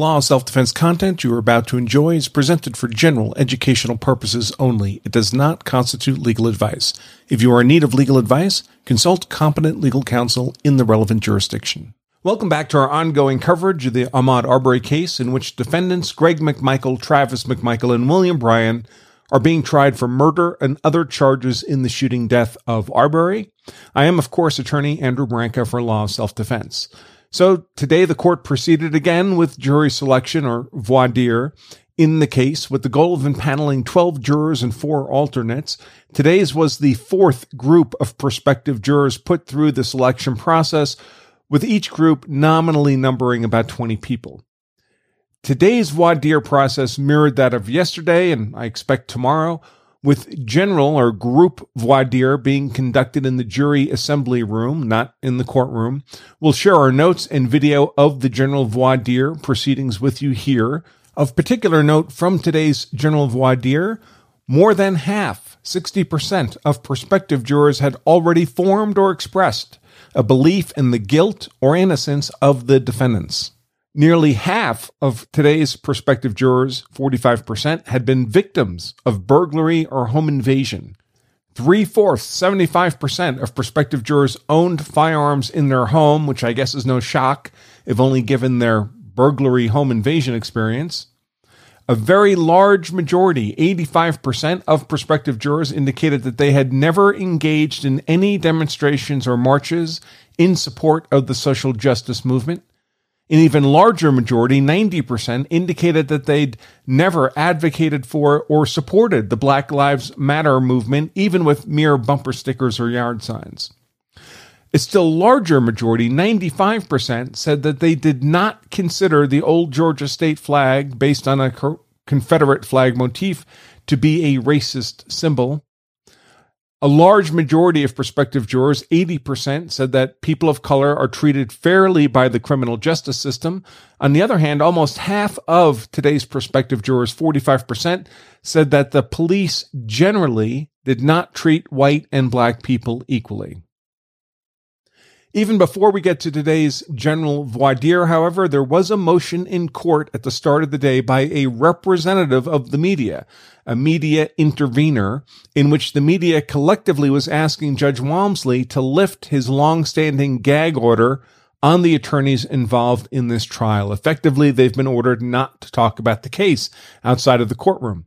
law of self defense content you are about to enjoy is presented for general educational purposes only. It does not constitute legal advice. If you are in need of legal advice, consult competent legal counsel in the relevant jurisdiction. Welcome back to our ongoing coverage of the Ahmaud Arbery case, in which defendants Greg McMichael, Travis McMichael, and William Bryan are being tried for murder and other charges in the shooting death of Arbery. I am, of course, attorney Andrew Branca for Law of Self Defense. So today the court proceeded again with jury selection or voir dire in the case with the goal of impaneling 12 jurors and four alternates. Today's was the fourth group of prospective jurors put through the selection process with each group nominally numbering about 20 people. Today's voir dire process mirrored that of yesterday and I expect tomorrow with general or group voir dire being conducted in the jury assembly room, not in the courtroom. We'll share our notes and video of the general voir dire proceedings with you here. Of particular note from today's general voir dire, more than half, 60% of prospective jurors had already formed or expressed a belief in the guilt or innocence of the defendants. Nearly half of today's prospective jurors, 45%, had been victims of burglary or home invasion. Three fourths, 75% of prospective jurors owned firearms in their home, which I guess is no shock if only given their burglary home invasion experience. A very large majority, 85% of prospective jurors indicated that they had never engaged in any demonstrations or marches in support of the social justice movement. An even larger majority, 90%, indicated that they'd never advocated for or supported the Black Lives Matter movement, even with mere bumper stickers or yard signs. A still larger majority, 95%, said that they did not consider the old Georgia state flag, based on a Confederate flag motif, to be a racist symbol. A large majority of prospective jurors, 80%, said that people of color are treated fairly by the criminal justice system. On the other hand, almost half of today's prospective jurors, 45%, said that the police generally did not treat white and black people equally. Even before we get to today's general voir dire, however, there was a motion in court at the start of the day by a representative of the media, a media intervener, in which the media collectively was asking Judge Walmsley to lift his long-standing gag order on the attorneys involved in this trial. Effectively, they've been ordered not to talk about the case outside of the courtroom.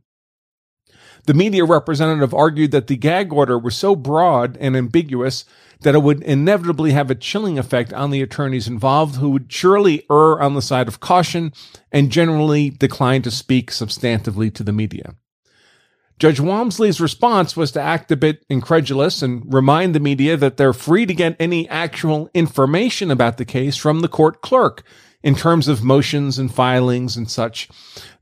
The media representative argued that the gag order was so broad and ambiguous that it would inevitably have a chilling effect on the attorneys involved, who would surely err on the side of caution and generally decline to speak substantively to the media. Judge Walmsley's response was to act a bit incredulous and remind the media that they're free to get any actual information about the case from the court clerk in terms of motions and filings and such.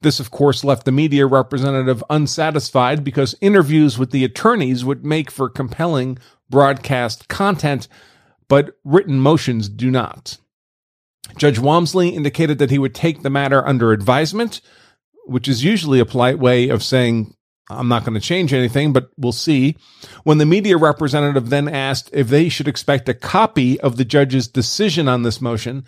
This, of course, left the media representative unsatisfied because interviews with the attorneys would make for compelling broadcast content, but written motions do not. Judge Walmsley indicated that he would take the matter under advisement, which is usually a polite way of saying, I'm not going to change anything, but we'll see. When the media representative then asked if they should expect a copy of the judge's decision on this motion,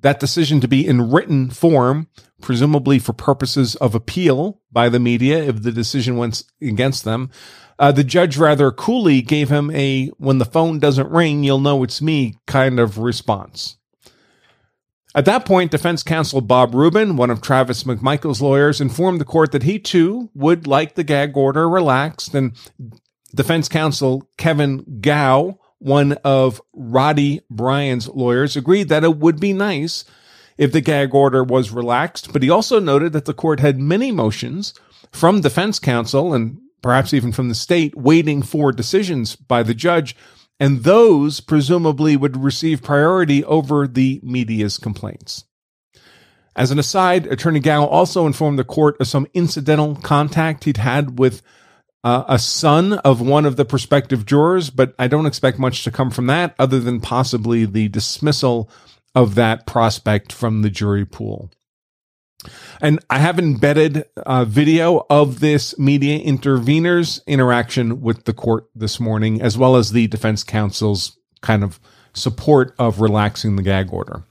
that decision to be in written form, presumably for purposes of appeal by the media if the decision went against them, uh, the judge rather coolly gave him a when the phone doesn't ring, you'll know it's me kind of response. At that point, defense counsel Bob Rubin, one of Travis McMichael's lawyers, informed the court that he too would like the gag order relaxed. And defense counsel Kevin Gough, one of Roddie Bryan's lawyers, agreed that it would be nice if the gag order was relaxed. But he also noted that the court had many motions from defense counsel and perhaps even from the state, waiting for decisions by the judge. And those presumably would receive priority over the media's complaints. As an aside, Attorney Gough also informed the court of some incidental contact he'd had with uh, a son of one of the prospective jurors, but I don't expect much to come from that other than possibly the dismissal of that prospect from the jury pool. And I have embedded a video of this media intervener's interaction with the court this morning, as well as the defense counsel's kind of support of relaxing the gag order.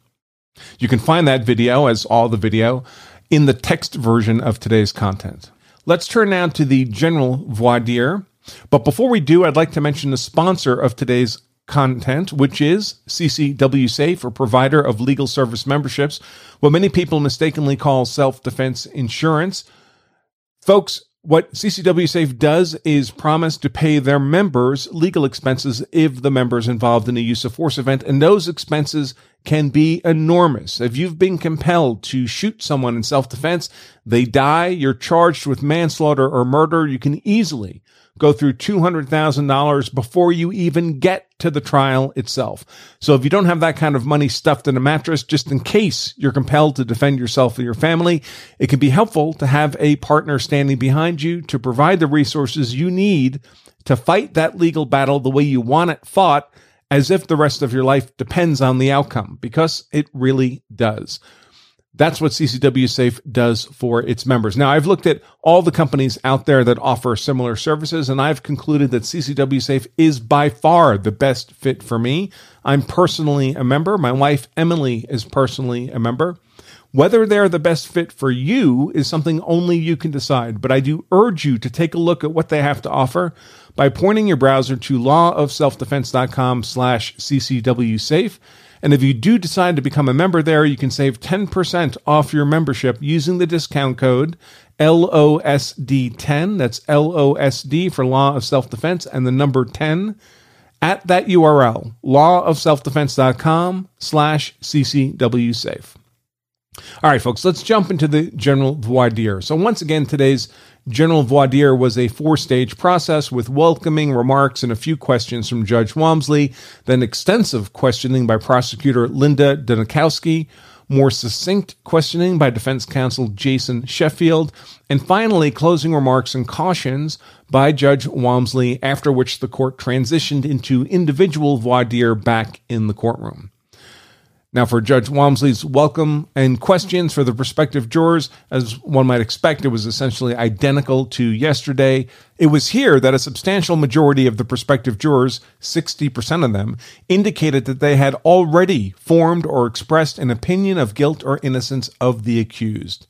You can find that video, as all the video, in the text version of today's content. Let's turn now to the general voir dire. But before we do, I'd like to mention the sponsor of today's content, which is CCW Safe, a provider of legal service memberships, what many people mistakenly call self defense insurance. Folks, what CCW Safe does is promise to pay their members legal expenses if the member is involved in a use of force event, and those expenses can be enormous. If you've been compelled to shoot someone in self defense, they die, you're charged with manslaughter or murder, you can easily go through $200,000 before you even get to the trial itself. So if you don't have that kind of money stuffed in a mattress, just in case you're compelled to defend yourself or your family, it can be helpful to have a partner standing behind you to provide the resources you need to fight that legal battle the way you want it fought as if the rest of your life depends on the outcome, because it really does. That's what CCW Safe does for its members. Now, I've looked at all the companies out there that offer similar services, and I've concluded that CCW Safe is by far the best fit for me. I'm personally a member. My wife, Emily, is personally a member. Whether they're the best fit for you is something only you can decide, but I do urge you to take a look at what they have to offer by pointing your browser to lawofselfdefense.com slash ccw safe and if you do decide to become a member there, you can save 10% off your membership using the discount code LOSD10. That's LOSD for Law of Self Defense and the number 10 at that URL, lawofselfdefense.com slash CCW safe. All right, folks, let's jump into the general voir dire. So, once again, today's general voir dire was a four stage process with welcoming remarks and a few questions from Judge Walmsley, then extensive questioning by prosecutor Linda Dunikoski, more succinct questioning by defense counsel Jason Sheffield, and finally closing remarks and cautions by Judge Walmsley, after which the court transitioned into individual voir dire back in the courtroom. Now, for Judge Walmsley's welcome and questions for the prospective jurors, as one might expect, it was essentially identical to yesterday. It was here that a substantial majority of the prospective jurors, 60% of them, indicated that they had already formed or expressed an opinion of guilt or innocence of the accused.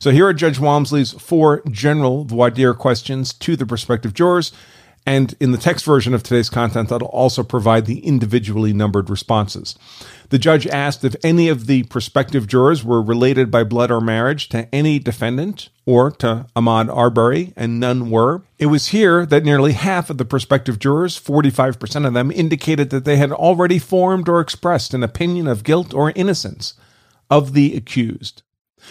So here are Judge Walmsley's four general voir dire questions to the prospective jurors. And in the text version of today's content, that'll also provide the individually numbered responses. The judge asked if any of the prospective jurors were related by blood or marriage to any defendant or to Ahmaud Arbery, and none were. It was here that nearly half of the prospective jurors, 45% of them, indicated that they had already formed or expressed an opinion of guilt or innocence of the accused.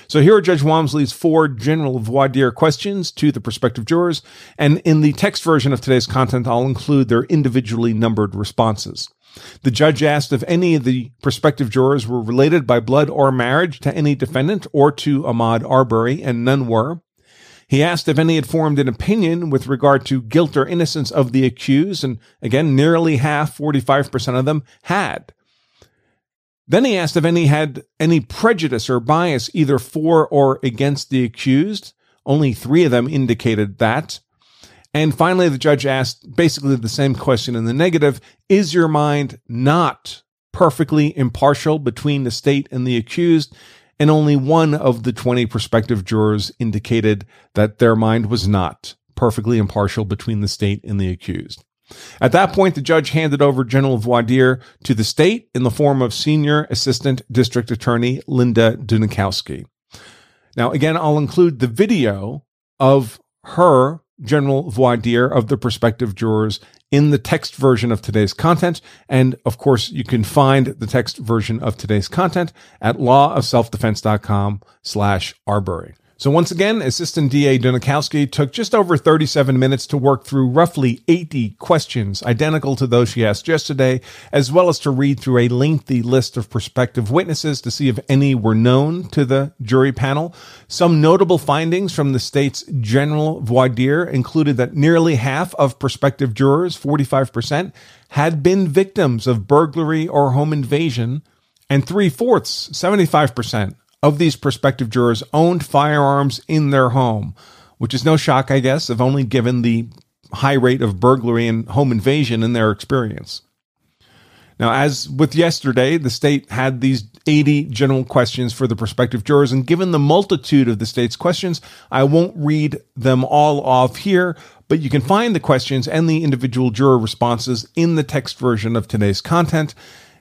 So here are Judge Walmsley's four general voir dire questions to the prospective jurors, and in the text version of today's content, I'll include their individually numbered responses. The judge asked if any of the prospective jurors were related by blood or marriage to any defendant or to Ahmaud Arbery, and none were. He asked if any had formed an opinion with regard to guilt or innocence of the accused, and again, nearly half, 45% of them, had. Then he asked if any had any prejudice or bias either for or against the accused. Only three of them indicated that. And finally, the judge asked basically the same question in the negative Is your mind not perfectly impartial between the state and the accused? And only one of the 20 prospective jurors indicated that their mind was not perfectly impartial between the state and the accused. At that point, the judge handed over General voir dire to the state in the form of Senior Assistant District Attorney Linda Dunikoski. Now, again, I'll include the video of her general voir dire of the prospective jurors in the text version of today's content. And of course, you can find the text version of today's content at lawofselfdefense.com slash Arbery. So once again, Assistant DA Dunikoski took just over 37 minutes to work through roughly 80 questions identical to those she asked yesterday, as well as to read through a lengthy list of prospective witnesses to see if any were known to the jury panel. Some notable findings from the state's general voir dire included that nearly half of prospective jurors, 45%, had been victims of burglary or home invasion, and three fourths, 75%, of these prospective jurors owned firearms in their home, which is no shock, I guess, if only given the high rate of burglary and home invasion in their experience. Now, as with yesterday, the state had these 80 general questions for the prospective jurors, and given the multitude of the state's questions, I won't read them all off here, but you can find the questions and the individual juror responses in the text version of today's content.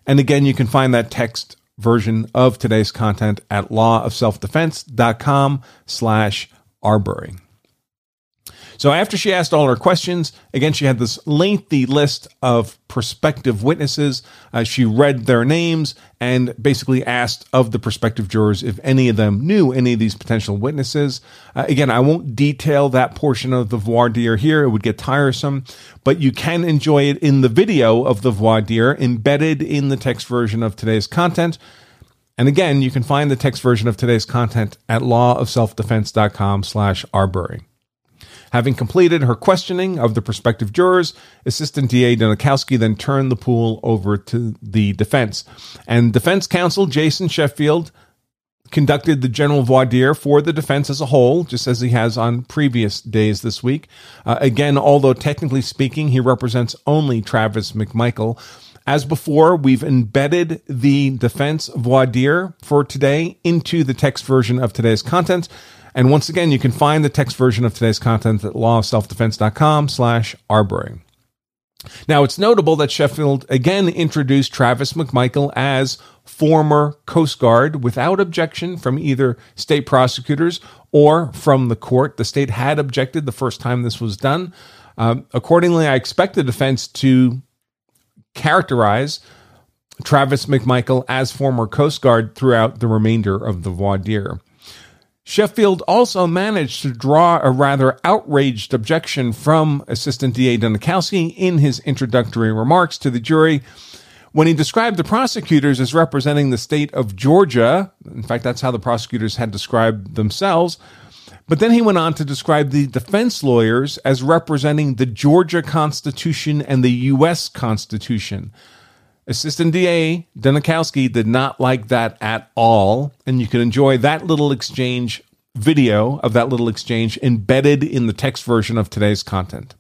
And again, you can find that text version of today's content at lawofselfdefense.com slash Arbery. So after she asked all her questions, again, she had this lengthy list of prospective witnesses. Uh, she read their names and basically asked of the prospective jurors if any of them knew any of these potential witnesses. Uh, again, I won't detail that portion of the voir dire here. It would get tiresome, but you can enjoy it in the video of the voir dire embedded in the text version of today's content. And again, you can find the text version of today's content at lawofselfdefense.com slash Arbery. Having completed her questioning of the prospective jurors, Assistant DA Dunikoski then turned the pool over to the defense. And defense counsel Jason Sheffield conducted the general voir dire for the defense as a whole, just as he has on previous days this week. Uh, again, although technically speaking, he represents only Travis McMichael. As before, we've embedded the defense voir dire for today into the text version of today's content. And once again, you can find the text version of today's content at lawofselfdefense.com slash Arbery. Now, it's notable that Sheffield again introduced Travis McMichael as former Coast Guard without objection from either state prosecutors or from the court. The state had objected the first time this was done. Um, accordingly, I expect the defense to characterize Travis McMichael as former Coast Guard throughout the remainder of the voir dire. Sheffield also managed to draw a rather outraged objection from Assistant DA Dunikoski in his introductory remarks to the jury when he described the prosecutors as representing the state of Georgia. In fact, that's how the prosecutors had described themselves. But then he went on to describe the defense lawyers as representing the Georgia Constitution and the U.S. Constitution. Assistant DA Dunikoski did not like that at all, and you can enjoy that little exchange video of that little exchange embedded in the text version of today's content.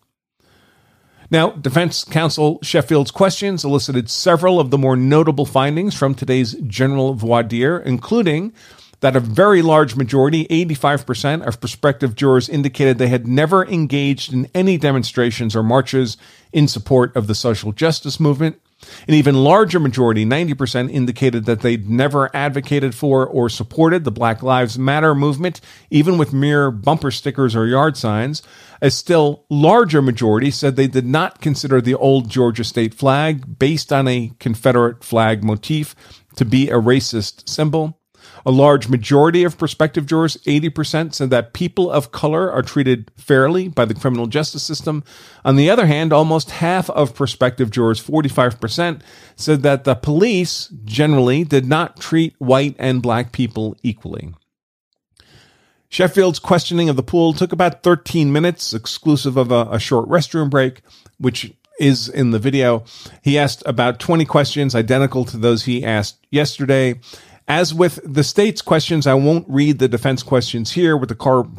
Now, defense counsel Sheffield's questions elicited several of the more notable findings from today's general voir dire, including that a very large majority, 85% of prospective jurors indicated they had never engaged in any demonstrations or marches in support of the social justice movement. An even larger majority, 90%, indicated that they'd never advocated for or supported the Black Lives Matter movement, even with mere bumper stickers or yard signs. A still larger majority said they did not consider the old Georgia state flag, based on a Confederate flag motif, to be a racist symbol. A large majority of prospective jurors, 80%, said that people of color are treated fairly by the criminal justice system. On the other hand, almost half of prospective jurors, 45%, said that the police generally did not treat white and black people equally. Sheffield's questioning of the pool took about 13 minutes, exclusive of a, a short restroom break, which is in the video. He asked about 20 questions identical to those he asked yesterday. As with the state's questions, I won't read the defense questions here with the cor-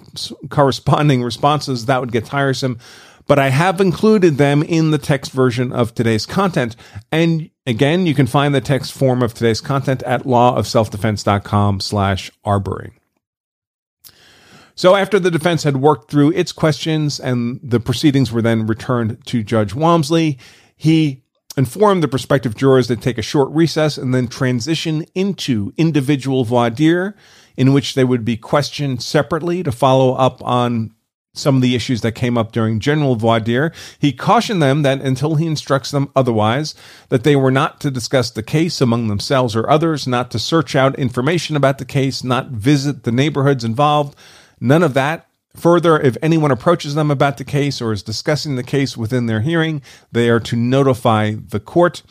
corresponding responses. That would get tiresome. But I have included them in the text version of today's content. And again, you can find the text form of today's content at lawofselfdefense.com slash Arbery. So after the defense had worked through its questions and the proceedings were then returned to Judge Walmsley, he inform the prospective jurors to take a short recess and then transition into individual voir dire in which they would be questioned separately to follow up on some of the issues that came up during general voir dire. He cautioned them that until he instructs them otherwise, that they were not to discuss the case among themselves or others, not to search out information about the case, not visit the neighborhoods involved. None of that Further, if anyone approaches them about the case or is discussing the case within their hearing, they are to notify the court.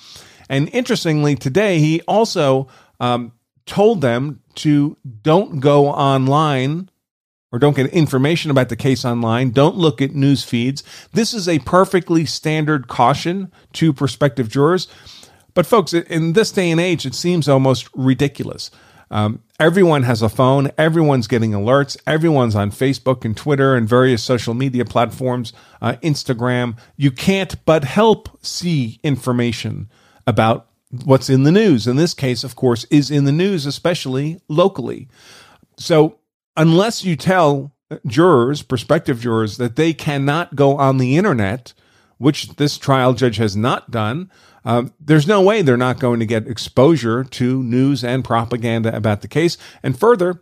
And interestingly, today he also um, told them to don't go online or don't get information about the case online. Don't look at news feeds. This is a perfectly standard caution to prospective jurors. But folks, in this day and age, it seems almost ridiculous. Um, everyone has a phone. Everyone's getting alerts. Everyone's on Facebook and Twitter and various social media platforms, uh, Instagram. You can't but help see information about what's in the news. In this case, of course, is in the news, especially locally. So unless you tell jurors, prospective jurors, that they cannot go on the internet, which this trial judge has not done, um, there's no way they're not going to get exposure to news and propaganda about the case. And further,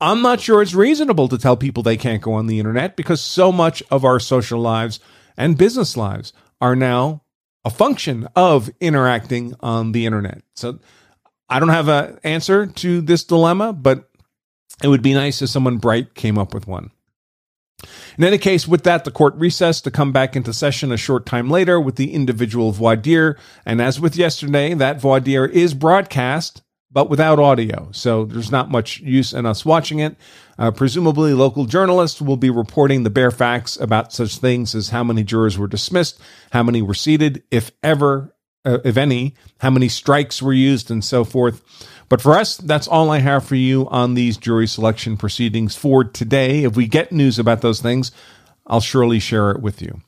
I'm not sure it's reasonable to tell people they can't go on the internet because so much of our social lives and business lives are now a function of interacting on the internet. So I don't have an answer to this dilemma, but it would be nice if someone bright came up with one. In any case, with that, the court recessed to come back into session a short time later with the individual voir dire. And as with yesterday, that voir dire is broadcast, but without audio. So there's not much use in us watching it. Uh, presumably, local journalists will be reporting the bare facts about such things as how many jurors were dismissed, how many were seated, if ever, uh, if any, how many strikes were used, and so forth. But for us, that's all I have for you on these jury selection proceedings for today. If we get news about those things, I'll surely share it with you.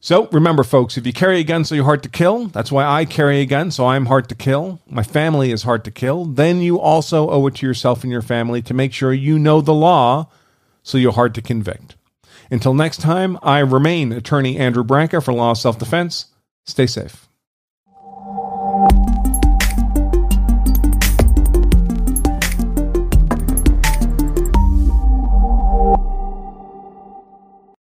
So remember, folks, if you carry a gun so you're hard to kill, that's why I carry a gun, so I'm hard to kill. My family is hard to kill. Then you also owe it to yourself and your family to make sure you know the law so you're hard to convict. Until next time, I remain attorney Andrew Branca for Law of Self Defense. Stay safe.